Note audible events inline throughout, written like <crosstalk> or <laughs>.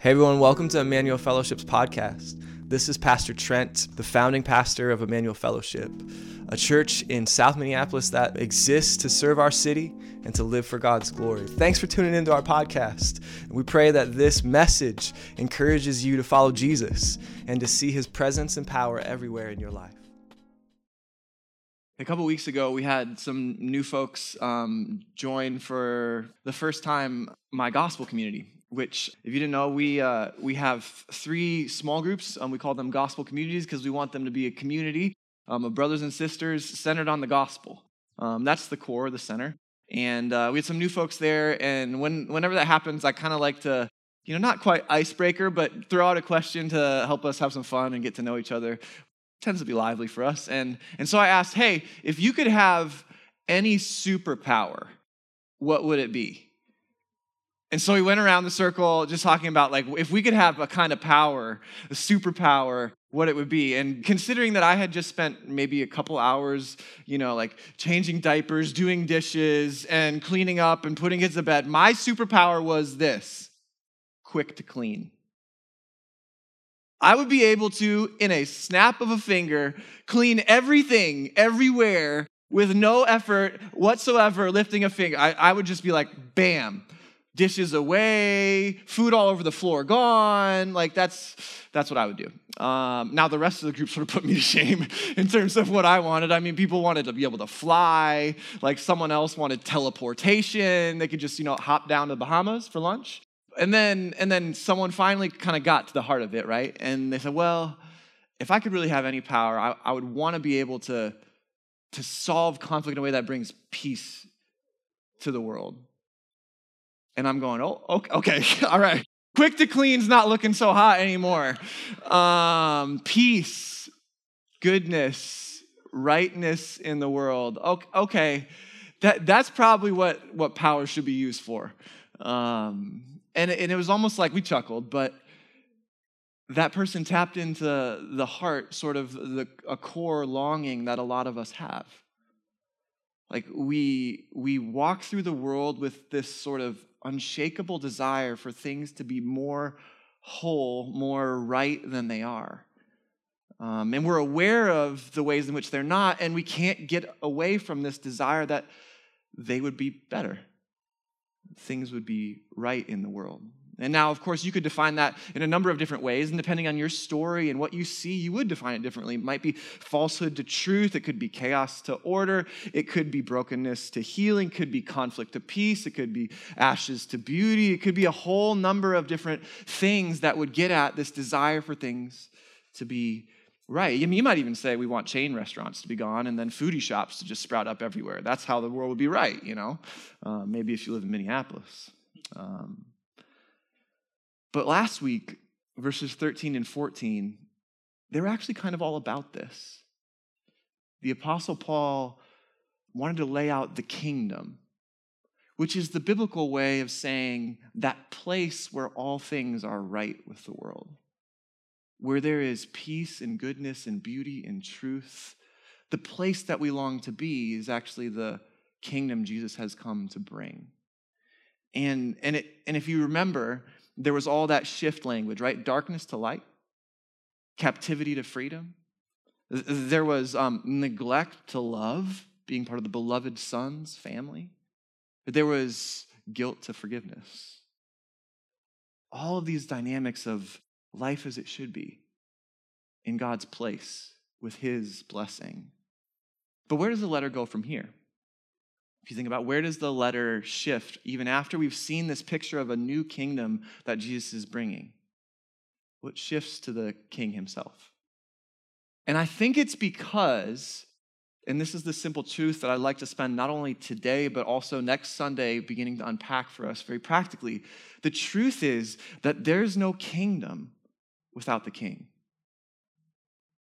Hey everyone, welcome to Emmanuel Fellowship's podcast. This is Pastor Trent, the founding pastor of Emmanuel Fellowship, a church in South Minneapolis that exists to serve our city and to live for God's glory. Thanks for tuning into our podcast. We pray that this message encourages you to follow Jesus and to see his presence and power everywhere in your life. A couple weeks ago, we had some new folks um, join for the first time my gospel community which, if you didn't know, we, uh, we have three small groups. Um, we call them gospel communities because we want them to be a community um, of brothers and sisters centered on the gospel. Um, that's the core, the center. And uh, we had some new folks there. And when, whenever that happens, I kind of like to, you know, not quite icebreaker, but throw out a question to help us have some fun and get to know each other. It tends to be lively for us. And, and so I asked, hey, if you could have any superpower, what would it be? And so we went around the circle just talking about like if we could have a kind of power, a superpower, what it would be. And considering that I had just spent maybe a couple hours, you know, like changing diapers, doing dishes, and cleaning up and putting kids to bed, my superpower was this quick to clean. I would be able to, in a snap of a finger, clean everything, everywhere, with no effort whatsoever, lifting a finger. I, I would just be like, bam dishes away, food all over the floor gone. Like that's that's what I would do. Um, now the rest of the group sort of put me to shame <laughs> in terms of what I wanted. I mean, people wanted to be able to fly. Like someone else wanted teleportation. They could just you know hop down to the Bahamas for lunch. And then and then someone finally kind of got to the heart of it, right? And they said, well, if I could really have any power, I, I would want to be able to to solve conflict in a way that brings peace to the world and I'm going, oh, okay, okay. <laughs> all right. Quick to clean's not looking so hot anymore. Um, peace, goodness, rightness in the world. Okay, that, that's probably what, what power should be used for. Um, and, and it was almost like we chuckled, but that person tapped into the heart, sort of the, a core longing that a lot of us have. Like we, we walk through the world with this sort of unshakable desire for things to be more whole, more right than they are. Um, and we're aware of the ways in which they're not, and we can't get away from this desire that they would be better. Things would be right in the world. And now, of course, you could define that in a number of different ways. And depending on your story and what you see, you would define it differently. It might be falsehood to truth. It could be chaos to order. It could be brokenness to healing. It could be conflict to peace. It could be ashes to beauty. It could be a whole number of different things that would get at this desire for things to be right. I mean, you might even say we want chain restaurants to be gone and then foodie shops to just sprout up everywhere. That's how the world would be right, you know? Uh, maybe if you live in Minneapolis. Um, but last week, verses 13 and 14, they were actually kind of all about this. The Apostle Paul wanted to lay out the kingdom, which is the biblical way of saying that place where all things are right with the world, where there is peace and goodness and beauty and truth. The place that we long to be is actually the kingdom Jesus has come to bring. And, and, it, and if you remember, there was all that shift language, right? Darkness to light, captivity to freedom. There was um, neglect to love, being part of the beloved son's family. There was guilt to forgiveness. All of these dynamics of life as it should be in God's place with His blessing. But where does the letter go from here? If you think about where does the letter shift even after we've seen this picture of a new kingdom that Jesus is bringing? What well, shifts to the king himself? And I think it's because, and this is the simple truth that I'd like to spend not only today, but also next Sunday beginning to unpack for us very practically. The truth is that there's no kingdom without the king.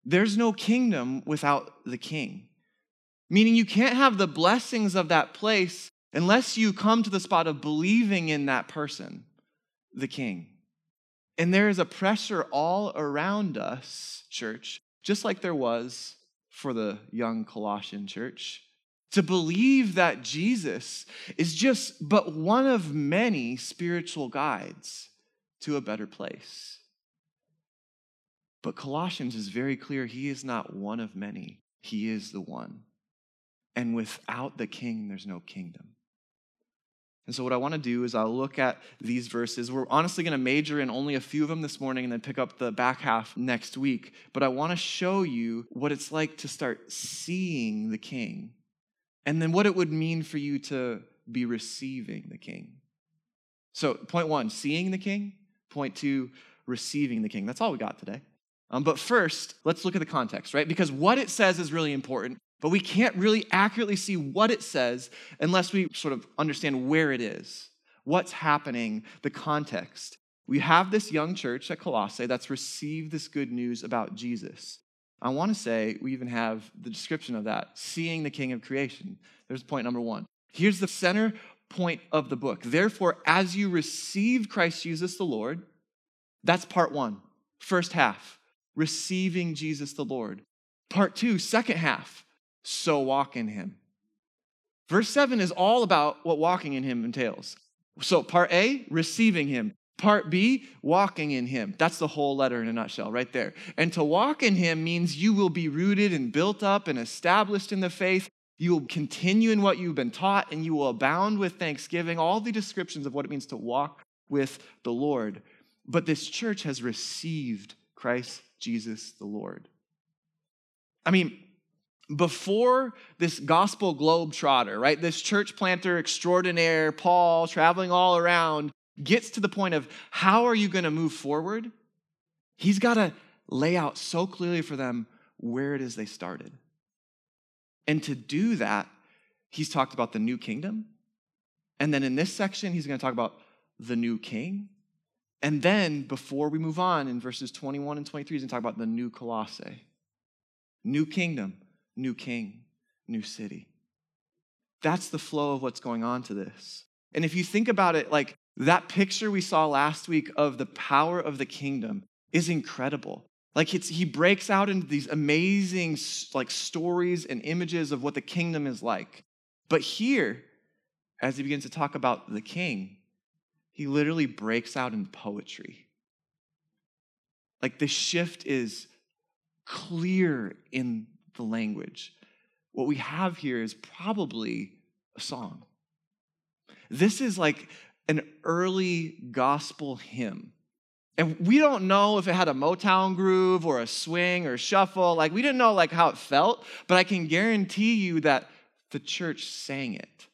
There's no kingdom without the king. Meaning, you can't have the blessings of that place unless you come to the spot of believing in that person, the king. And there is a pressure all around us, church, just like there was for the young Colossian church, to believe that Jesus is just but one of many spiritual guides to a better place. But Colossians is very clear he is not one of many, he is the one. And without the king, there's no kingdom. And so, what I want to do is I'll look at these verses. We're honestly going to major in only a few of them this morning and then pick up the back half next week. But I want to show you what it's like to start seeing the king and then what it would mean for you to be receiving the king. So, point one, seeing the king. Point two, receiving the king. That's all we got today. Um, but first, let's look at the context, right? Because what it says is really important, but we can't really accurately see what it says unless we sort of understand where it is, what's happening, the context. We have this young church at Colossae that's received this good news about Jesus. I want to say we even have the description of that seeing the King of creation. There's point number one. Here's the center point of the book. Therefore, as you receive Christ Jesus the Lord, that's part one, first half receiving Jesus the Lord. Part two, second half, so walk in him. Verse seven is all about what walking in him entails. So, part A, receiving him. Part B, walking in him. That's the whole letter in a nutshell, right there. And to walk in him means you will be rooted and built up and established in the faith. You will continue in what you've been taught and you will abound with thanksgiving. All the descriptions of what it means to walk with the Lord. But this church has received Christ Jesus the Lord. I mean, before this gospel globetrotter, right, this church planter extraordinaire, Paul, traveling all around, gets to the point of how are you going to move forward? He's got to lay out so clearly for them where it is they started. And to do that, he's talked about the new kingdom. And then in this section, he's going to talk about the new king. And then, before we move on, in verses 21 and 23, he's going to talk about the new Colossae. New kingdom, new king, new city. That's the flow of what's going on to this. And if you think about it, like that picture we saw last week of the power of the kingdom is incredible. Like he breaks out into these amazing like stories and images of what the kingdom is like. But here, as he begins to talk about the king, he literally breaks out in poetry. Like the shift is clear in the language. What we have here is probably a song. This is like an early gospel hymn. And we don't know if it had a Motown groove or a swing or shuffle. Like we didn't know like how it felt, but I can guarantee you that the church sang it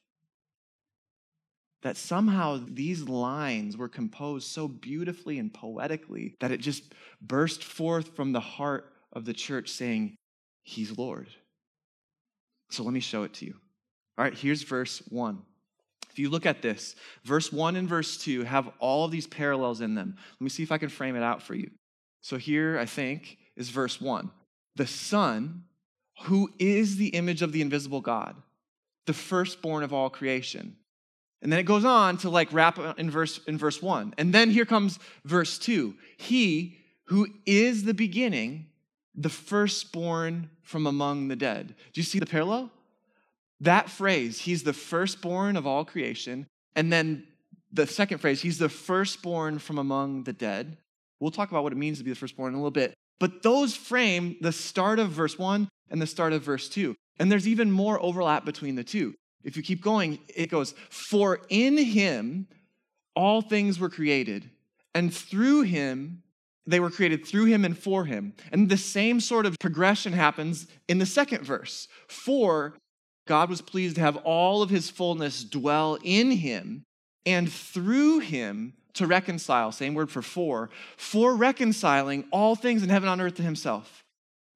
that somehow these lines were composed so beautifully and poetically that it just burst forth from the heart of the church saying, He's Lord. So let me show it to you. All right, here's verse 1. If you look at this, verse 1 and verse 2 have all of these parallels in them. Let me see if I can frame it out for you. So here, I think, is verse 1. The Son, who is the image of the invisible God, the firstborn of all creation. And then it goes on to like wrap in verse in verse 1. And then here comes verse 2. He who is the beginning, the firstborn from among the dead. Do you see the parallel? That phrase, he's the firstborn of all creation, and then the second phrase, he's the firstborn from among the dead. We'll talk about what it means to be the firstborn in a little bit. But those frame the start of verse 1 and the start of verse 2. And there's even more overlap between the two. If you keep going, it goes, For in him all things were created, and through him they were created through him and for him. And the same sort of progression happens in the second verse. For God was pleased to have all of his fullness dwell in him, and through him to reconcile, same word for for, for reconciling all things in heaven on earth to himself.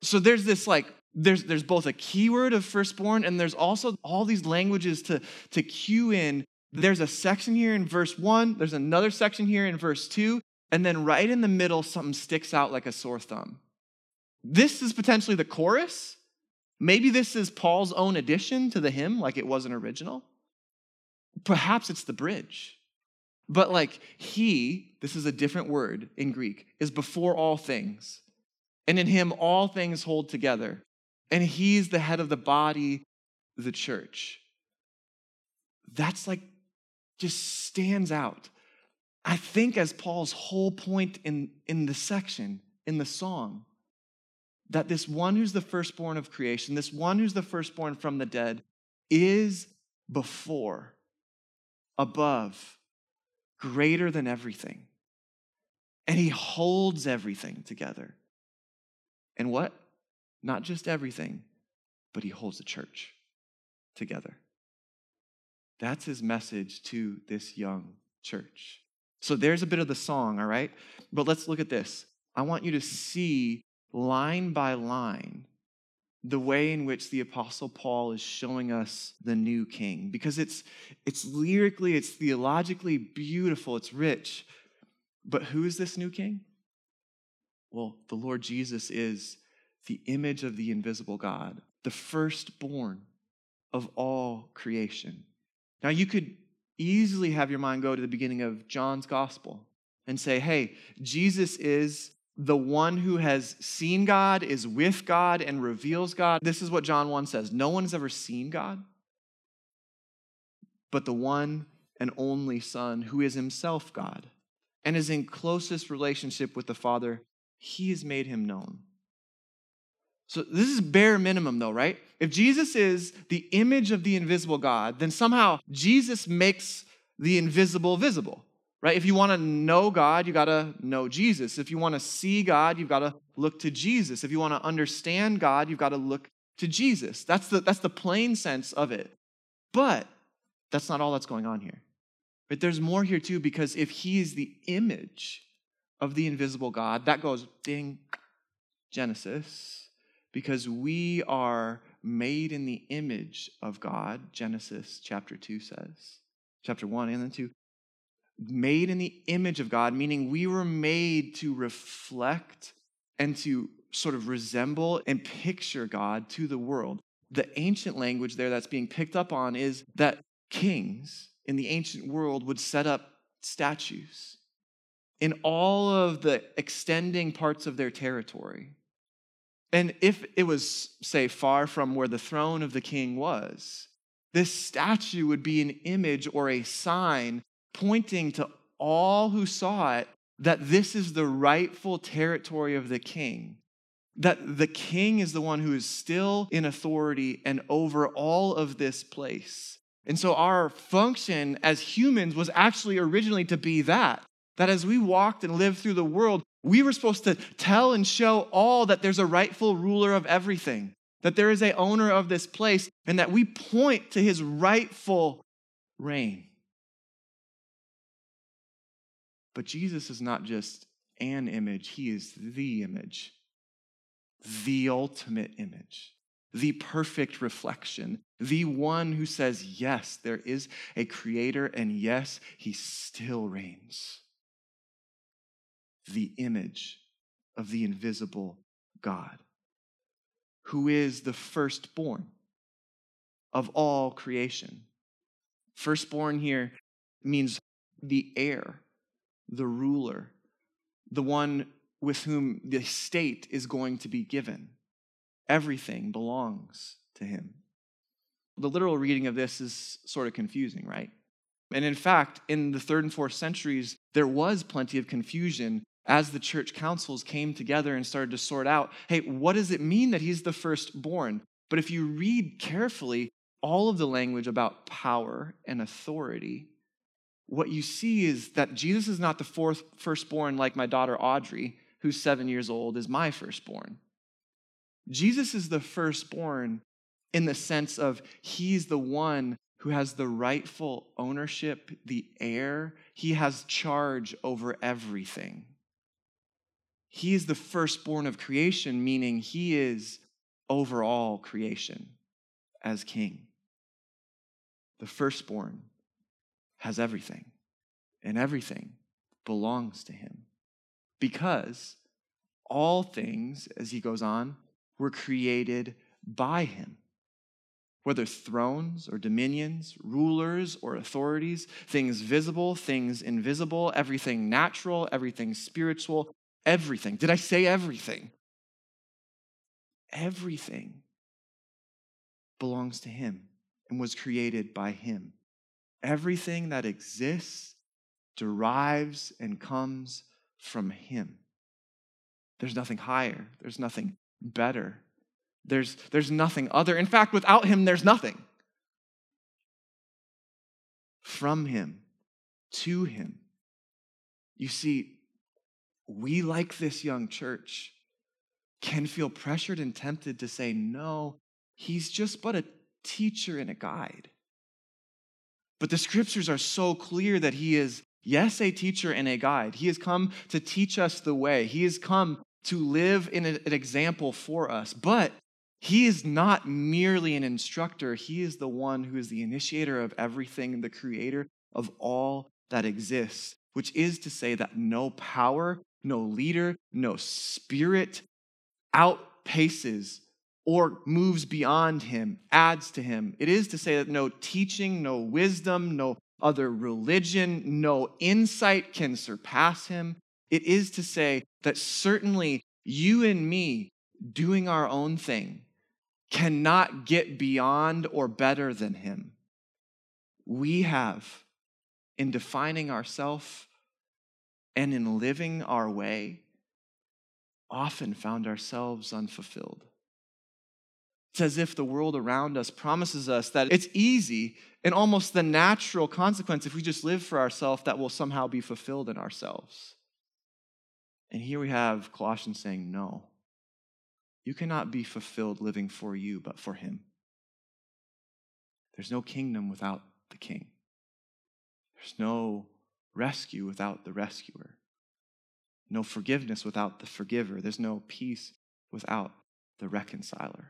So there's this like there's, there's both a keyword of firstborn and there's also all these languages to, to cue in. There's a section here in verse one, there's another section here in verse two, and then right in the middle, something sticks out like a sore thumb. This is potentially the chorus. Maybe this is Paul's own addition to the hymn, like it wasn't original. Perhaps it's the bridge. But like he, this is a different word in Greek, is before all things. And in him, all things hold together and he's the head of the body, the church. That's like, just stands out. I think, as Paul's whole point in, in the section, in the song, that this one who's the firstborn of creation, this one who's the firstborn from the dead, is before, above, greater than everything. And he holds everything together. And what? Not just everything, but he holds the church together. That's his message to this young church. So there's a bit of the song, all right? But let's look at this. I want you to see line by line the way in which the apostle paul is showing us the new king because it's it's lyrically it's theologically beautiful it's rich but who is this new king well the lord jesus is the image of the invisible god the firstborn of all creation now you could easily have your mind go to the beginning of john's gospel and say hey jesus is the one who has seen God, is with God, and reveals God. This is what John 1 says No one has ever seen God, but the one and only Son, who is himself God and is in closest relationship with the Father, he has made him known. So, this is bare minimum, though, right? If Jesus is the image of the invisible God, then somehow Jesus makes the invisible visible right? If you want to know God, you got to know Jesus. If you want to see God, you've got to look to Jesus. If you want to understand God, you've got to look to Jesus. That's the, that's the plain sense of it. But that's not all that's going on here. But there's more here too, because if he is the image of the invisible God, that goes ding, Genesis, because we are made in the image of God, Genesis chapter 2 says. Chapter 1 and then 2 made in the image of God, meaning we were made to reflect and to sort of resemble and picture God to the world. The ancient language there that's being picked up on is that kings in the ancient world would set up statues in all of the extending parts of their territory. And if it was, say, far from where the throne of the king was, this statue would be an image or a sign pointing to all who saw it that this is the rightful territory of the king. That the king is the one who is still in authority and over all of this place. And so our function as humans was actually originally to be that. That as we walked and lived through the world, we were supposed to tell and show all that there's a rightful ruler of everything, that there is a owner of this place, and that we point to his rightful reign. But Jesus is not just an image, he is the image, the ultimate image, the perfect reflection, the one who says, Yes, there is a creator, and yes, he still reigns. The image of the invisible God, who is the firstborn of all creation. Firstborn here means the heir the ruler, the one with whom the state is going to be given. Everything belongs to him. The literal reading of this is sort of confusing, right? And in fact, in the third and fourth centuries, there was plenty of confusion as the church councils came together and started to sort out hey, what does it mean that he's the firstborn? But if you read carefully, all of the language about power and authority what you see is that Jesus is not the fourth firstborn like my daughter Audrey, who's seven years old, is my firstborn. Jesus is the firstborn in the sense of he's the one who has the rightful ownership, the heir. He has charge over everything. He is the firstborn of creation, meaning he is over all creation as king. The firstborn has everything, and everything belongs to him. Because all things, as he goes on, were created by him. Whether thrones or dominions, rulers or authorities, things visible, things invisible, everything natural, everything spiritual, everything. Did I say everything? Everything belongs to him and was created by him. Everything that exists derives and comes from Him. There's nothing higher, there's nothing better, there's, there's nothing other. In fact, without Him, there's nothing. From Him, to Him. You see, we, like this young church, can feel pressured and tempted to say, no, he's just but a teacher and a guide. But the scriptures are so clear that he is, yes, a teacher and a guide. He has come to teach us the way, he has come to live in an example for us. But he is not merely an instructor, he is the one who is the initiator of everything, the creator of all that exists, which is to say that no power, no leader, no spirit outpaces or moves beyond him, adds to him. It is to say that no teaching, no wisdom, no other religion, no insight can surpass him. It is to say that certainly you and me doing our own thing cannot get beyond or better than him. We have, in defining ourselves and in living our way, often found ourselves unfulfilled. It's as if the world around us promises us that it's easy and almost the natural consequence if we just live for ourselves that will somehow be fulfilled in ourselves. And here we have Colossians saying, no, you cannot be fulfilled living for you, but for Him. There's no kingdom without the King, there's no rescue without the rescuer, no forgiveness without the forgiver, there's no peace without the reconciler.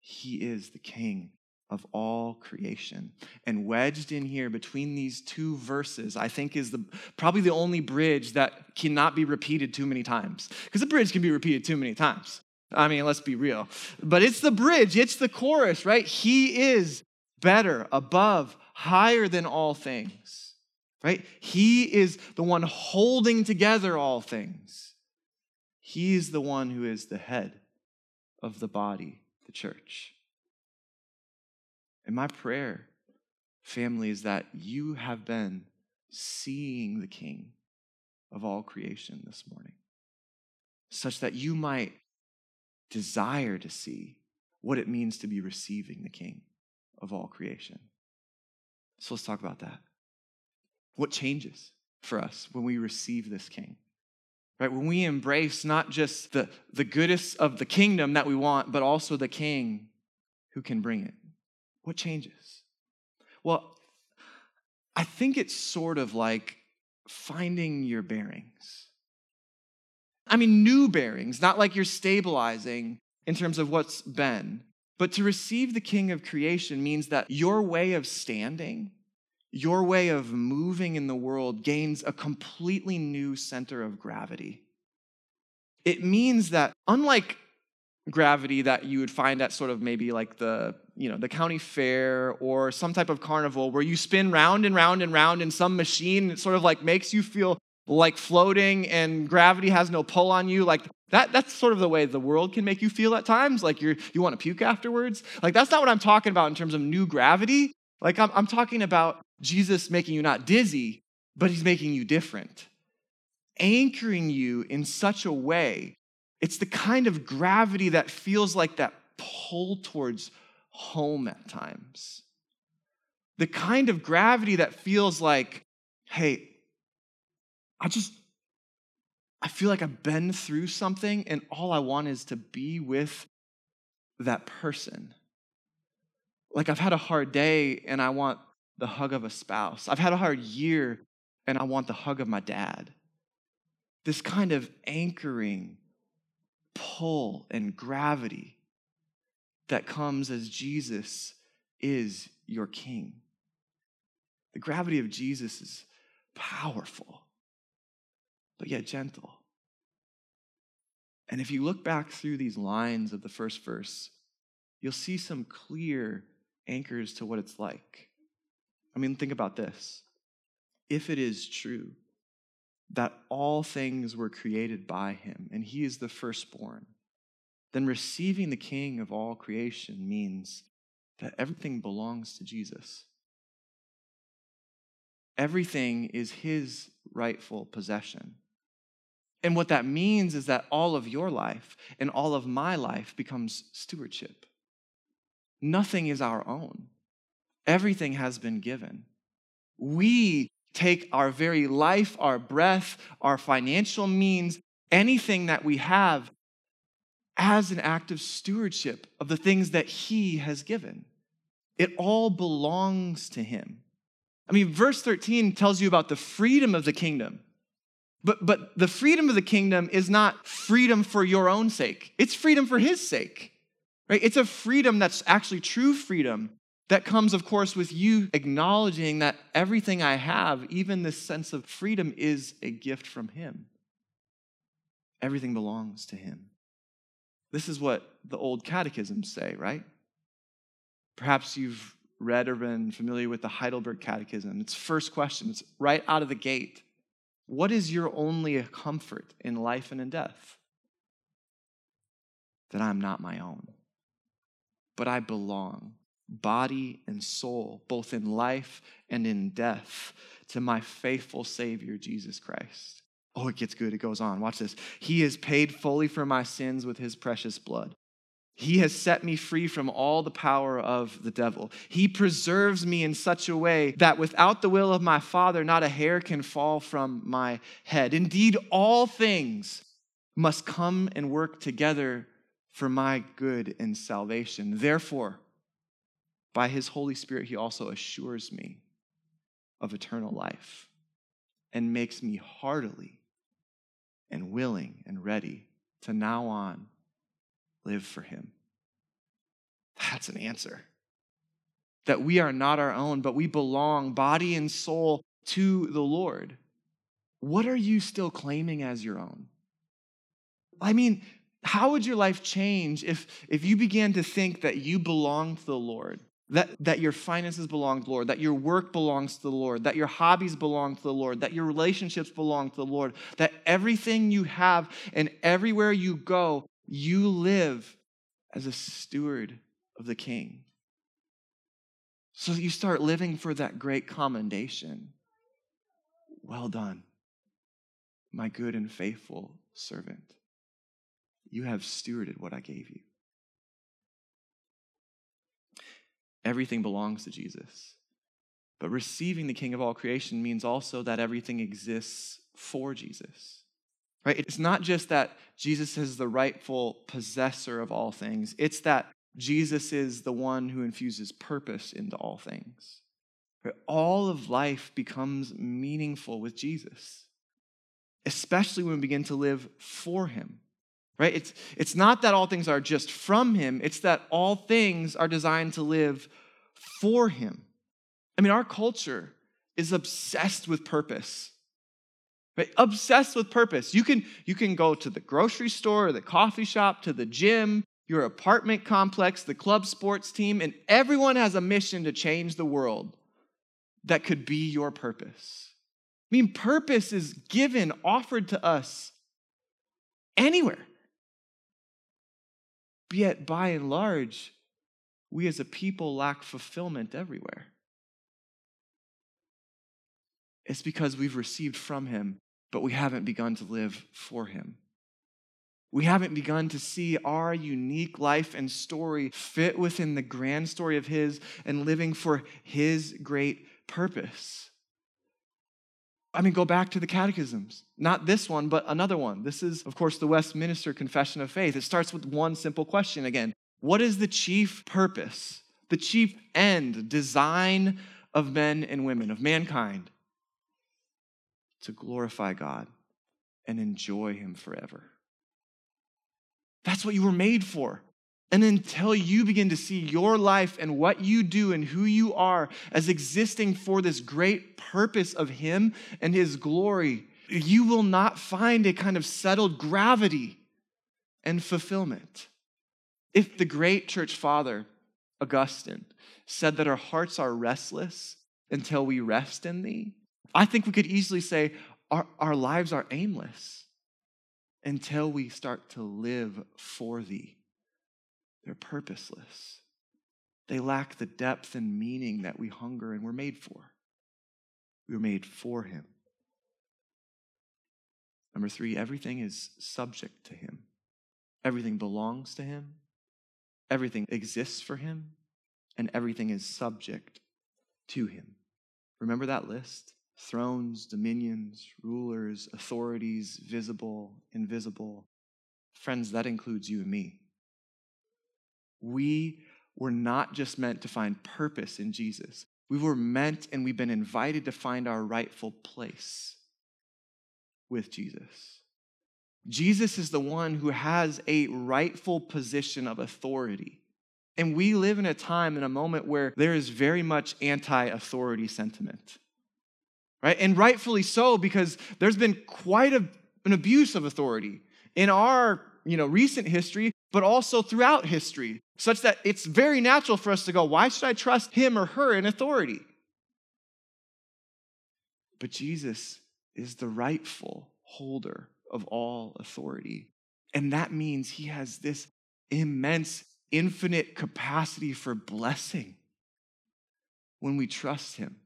He is the king of all creation. And wedged in here between these two verses, I think is the probably the only bridge that cannot be repeated too many times. Because the bridge can be repeated too many times. I mean, let's be real. But it's the bridge, it's the chorus, right? He is better, above, higher than all things. Right? He is the one holding together all things. He is the one who is the head of the body the church. And my prayer, family, is that you have been seeing the King of all creation this morning, such that you might desire to see what it means to be receiving the King of all creation. So let's talk about that. What changes for us when we receive this King? right? When we embrace not just the, the goodness of the kingdom that we want, but also the king who can bring it. What changes? Well, I think it's sort of like finding your bearings. I mean, new bearings, not like you're stabilizing in terms of what's been. But to receive the King of creation means that your way of standing your way of moving in the world gains a completely new center of gravity. It means that, unlike gravity that you would find at sort of maybe like the you know the county fair or some type of carnival where you spin round and round and round in some machine it sort of like makes you feel like floating and gravity has no pull on you. Like that that's sort of the way the world can make you feel at times. Like you're you want to puke afterwards. Like that's not what i'm talking about in terms of new gravity. Like i'm, I'm talking about Jesus making you not dizzy, but he's making you different, anchoring you in such a way. It's the kind of gravity that feels like that pull towards home at times. The kind of gravity that feels like, hey, I just, I feel like I've been through something and all I want is to be with that person. Like I've had a hard day and I want the hug of a spouse. I've had a hard year and I want the hug of my dad. This kind of anchoring pull and gravity that comes as Jesus is your king. The gravity of Jesus is powerful, but yet gentle. And if you look back through these lines of the first verse, you'll see some clear anchors to what it's like. I mean, think about this. If it is true that all things were created by him and he is the firstborn, then receiving the king of all creation means that everything belongs to Jesus. everything is his rightful possession. And what that means is that all of your life and all of my life becomes stewardship. Nothing is our own, everything has been given. We take our very life, our breath, our financial means, anything that we have as an act of stewardship of the things that He has given. It all belongs to Him. I mean, verse 13 tells you about the freedom of the kingdom. But, but the freedom of the kingdom is not freedom for your own sake, it's freedom for His sake. Right? It's a freedom that's actually true freedom that comes, of course, with you acknowledging that everything I have, even this sense of freedom, is a gift from Him. Everything belongs to Him. This is what the old catechisms say, right? Perhaps you've read or been familiar with the Heidelberg Catechism. Its first question, it's right out of the gate. What is your only comfort in life and in death? That I'm not my own, but I belong, body and soul, both in life and in death, to my faithful Savior, Jesus Christ. Oh, it gets good. It goes on. Watch this. He has paid fully for my sins with his precious blood. He has set me free from all the power of the devil. He preserves me in such a way that without the will of my Father, not a hair can fall from my head. Indeed, all things must come and work together for my good and salvation. Therefore, by his Holy Spirit, he also assures me of eternal life and makes me heartily and willing and ready to now on live for him. That's an answer. That we are not our own, but we belong, body and soul, to the Lord. What are you still claiming as your own? I mean, how would your life change if, if you began to think that you belong to the Lord? That, that your finances belong to the Lord, that your work belongs to the Lord, that your hobbies belong to the Lord, that your relationships belong to the Lord, that everything you have and everywhere you go you live as a steward of the king. So you start living for that great commendation. Well done, my good and faithful servant. You have stewarded what I gave you. Everything belongs to Jesus. But receiving the King of all creation means also that everything exists for Jesus. Right? It's not just that Jesus is the rightful possessor of all things, it's that Jesus is the one who infuses purpose into all things. All of life becomes meaningful with Jesus, especially when we begin to live for him. Right? It's, it's not that all things are just from him, it's that all things are designed to live for him. I mean, our culture is obsessed with purpose. Right? Obsessed with purpose. You can, you can go to the grocery store, the coffee shop, to the gym, your apartment complex, the club sports team, and everyone has a mission to change the world that could be your purpose. I mean, purpose is given, offered to us anywhere. Yet, by and large, we as a people lack fulfillment everywhere. It's because we've received from Him but we haven't begun to live for Him. We haven't begun to see our unique life and story fit within the grand story of His and living for His great purpose. I mean, go back to the catechisms. Not this one, but another one. This is, of course, the Westminster Confession of Faith. It starts with one simple question again What is the chief purpose, the chief end, design of men and women, of mankind? to glorify God and enjoy Him forever. That's what you were made for. And until you begin to see your life and what you do and who you are as existing for this great purpose of Him and His glory, you will not find a kind of settled gravity and fulfillment. If the great church father, Augustine, said that our hearts are restless until we rest in Thee, I think we could easily say our, our lives are aimless until we start to live for thee. They're purposeless. They lack the depth and meaning that we hunger and we're made for. We were made for him. Number three, everything is subject to him. Everything belongs to him. Everything exists for him. And everything is subject to him. Remember that list? Thrones, dominions, rulers, authorities, visible, invisible. Friends, that includes you and me. We were not just meant to find purpose in Jesus, we were meant and we've been invited to find our rightful place with Jesus. Jesus is the one who has a rightful position of authority. And we live in a time, in a moment where there is very much anti authority sentiment. Right? And rightfully so, because there's been quite a, an abuse of authority in our you know, recent history, but also throughout history, such that it's very natural for us to go, why should I trust him or her in authority? But Jesus is the rightful holder of all authority. And that means he has this immense, infinite capacity for blessing when we trust him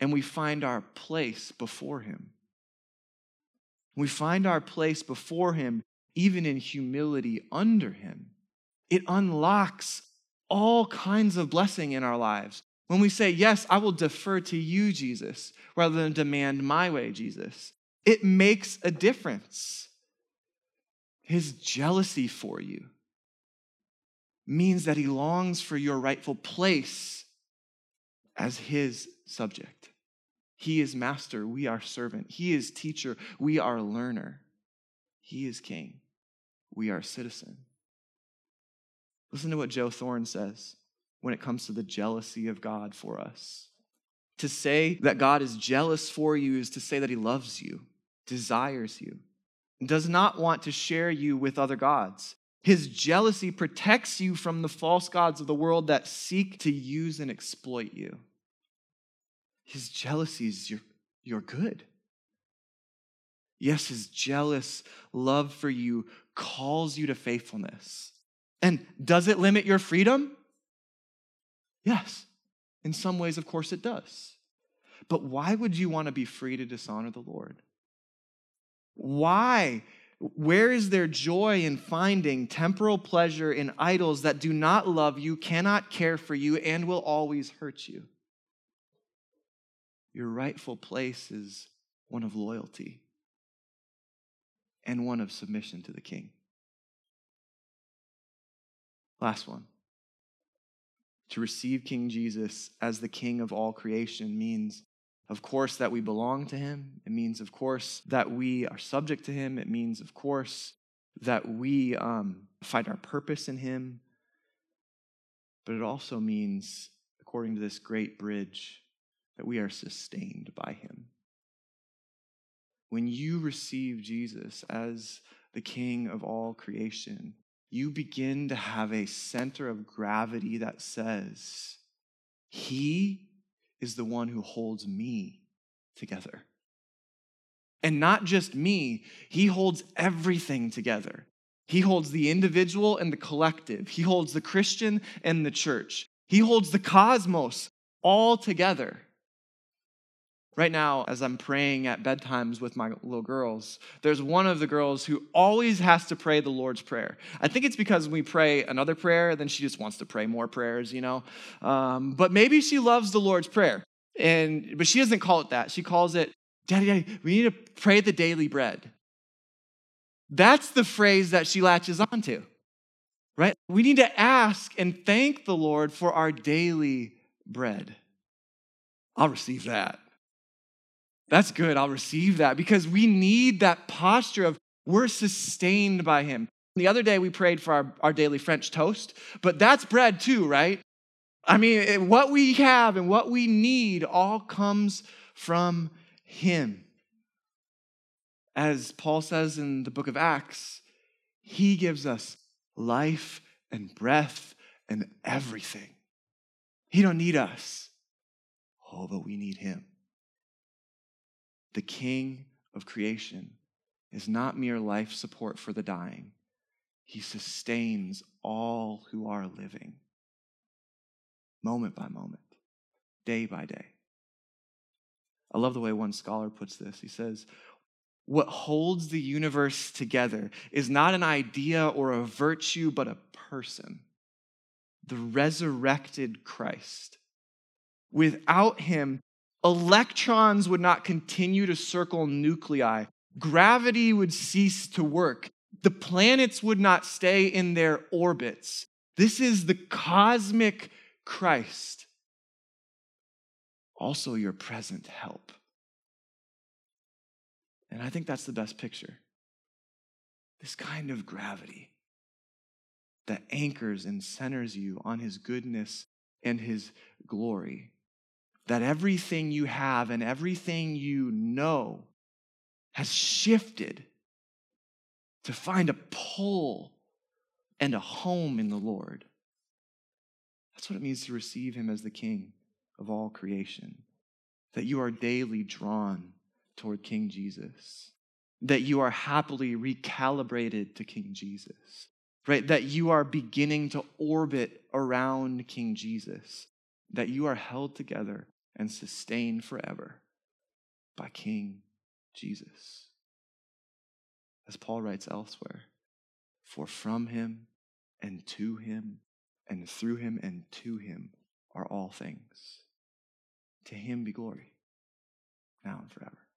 and we find our place before him. We find our place before him, even in humility under him. It unlocks all kinds of blessing in our lives. When we say, Yes, I will defer to you, Jesus, rather than demand my way, Jesus, it makes a difference. His jealousy for you means that he longs for your rightful place as his subject. He is master, we are servant. He is teacher, we are learner. He is king, we are a citizen. Listen to what Joe Thorn says when it comes to the jealousy of God for us. To say that God is jealous for you is to say that he loves you, desires you, does not want to share you with other gods. His jealousy protects you from the false gods of the world that seek to use and exploit you. His jealousy is your, your good. Yes, his jealous love for you calls you to faithfulness. And does it limit your freedom? Yes. In some ways, of course, it does. But why would you want to be free to dishonor the Lord? Why? Where is there joy in finding temporal pleasure in idols that do not love you, cannot care for you, and will always hurt you? Your rightful place is one of loyalty and one of submission to the king. Last one. To receive King Jesus as the king of all creation means, of course, that we belong to him. It means, of course, that we are subject to him. It means, of course, that we um, find our purpose in him. But it also means, according to this great bridge, that we are sustained by him. When you receive Jesus as the King of all creation, you begin to have a center of gravity that says, He is the one who holds me together. And not just me, He holds everything together. He holds the individual and the collective, He holds the Christian and the church, He holds the cosmos all together. Right now, as I'm praying at bedtimes with my little girls, there's one of the girls who always has to pray the Lord's Prayer. I think it's because we pray another prayer, then she just wants to pray more prayers, you know. Um, but maybe she loves the Lord's Prayer, and but she doesn't call it that. She calls it, "Daddy, Daddy, we need to pray the daily bread." That's the phrase that she latches onto, right? We need to ask and thank the Lord for our daily bread. I'll receive that. That's good. I'll receive that because we need that posture of we're sustained by Him. The other day we prayed for our, our daily French toast, but that's bread too, right? I mean, eh, what we have and what we need all comes from Him. As Paul says in the book of Acts, He gives us life and breath and everything. He don't need us. Oh, but we need Him the King of creation, is not mere life support for the dying. He sustains all who are living, moment by moment, day by day. I love the way one scholar puts this. He says, What holds the universe together is not an idea or a virtue, but a person, the resurrected Christ. Without him, electrons would not continue to circle nuclei, gravity would cease to work, the planets would not stay in their orbits. This is the cosmic Christ, also your present help. And I think that's the best picture. This kind of gravity that anchors and centers you on his goodness and his glory. That everything you have and everything you know has shifted to find a pull and a home in the Lord. That's what it means to receive him as the king of all creation. That you are daily drawn toward King Jesus. That you are happily recalibrated to King Jesus. Right? That you are beginning to orbit around King Jesus. That you are held together and sustained forever by King Jesus. As Paul writes elsewhere, for from him and to him and through him and to him are all things. To him be glory, now and forever.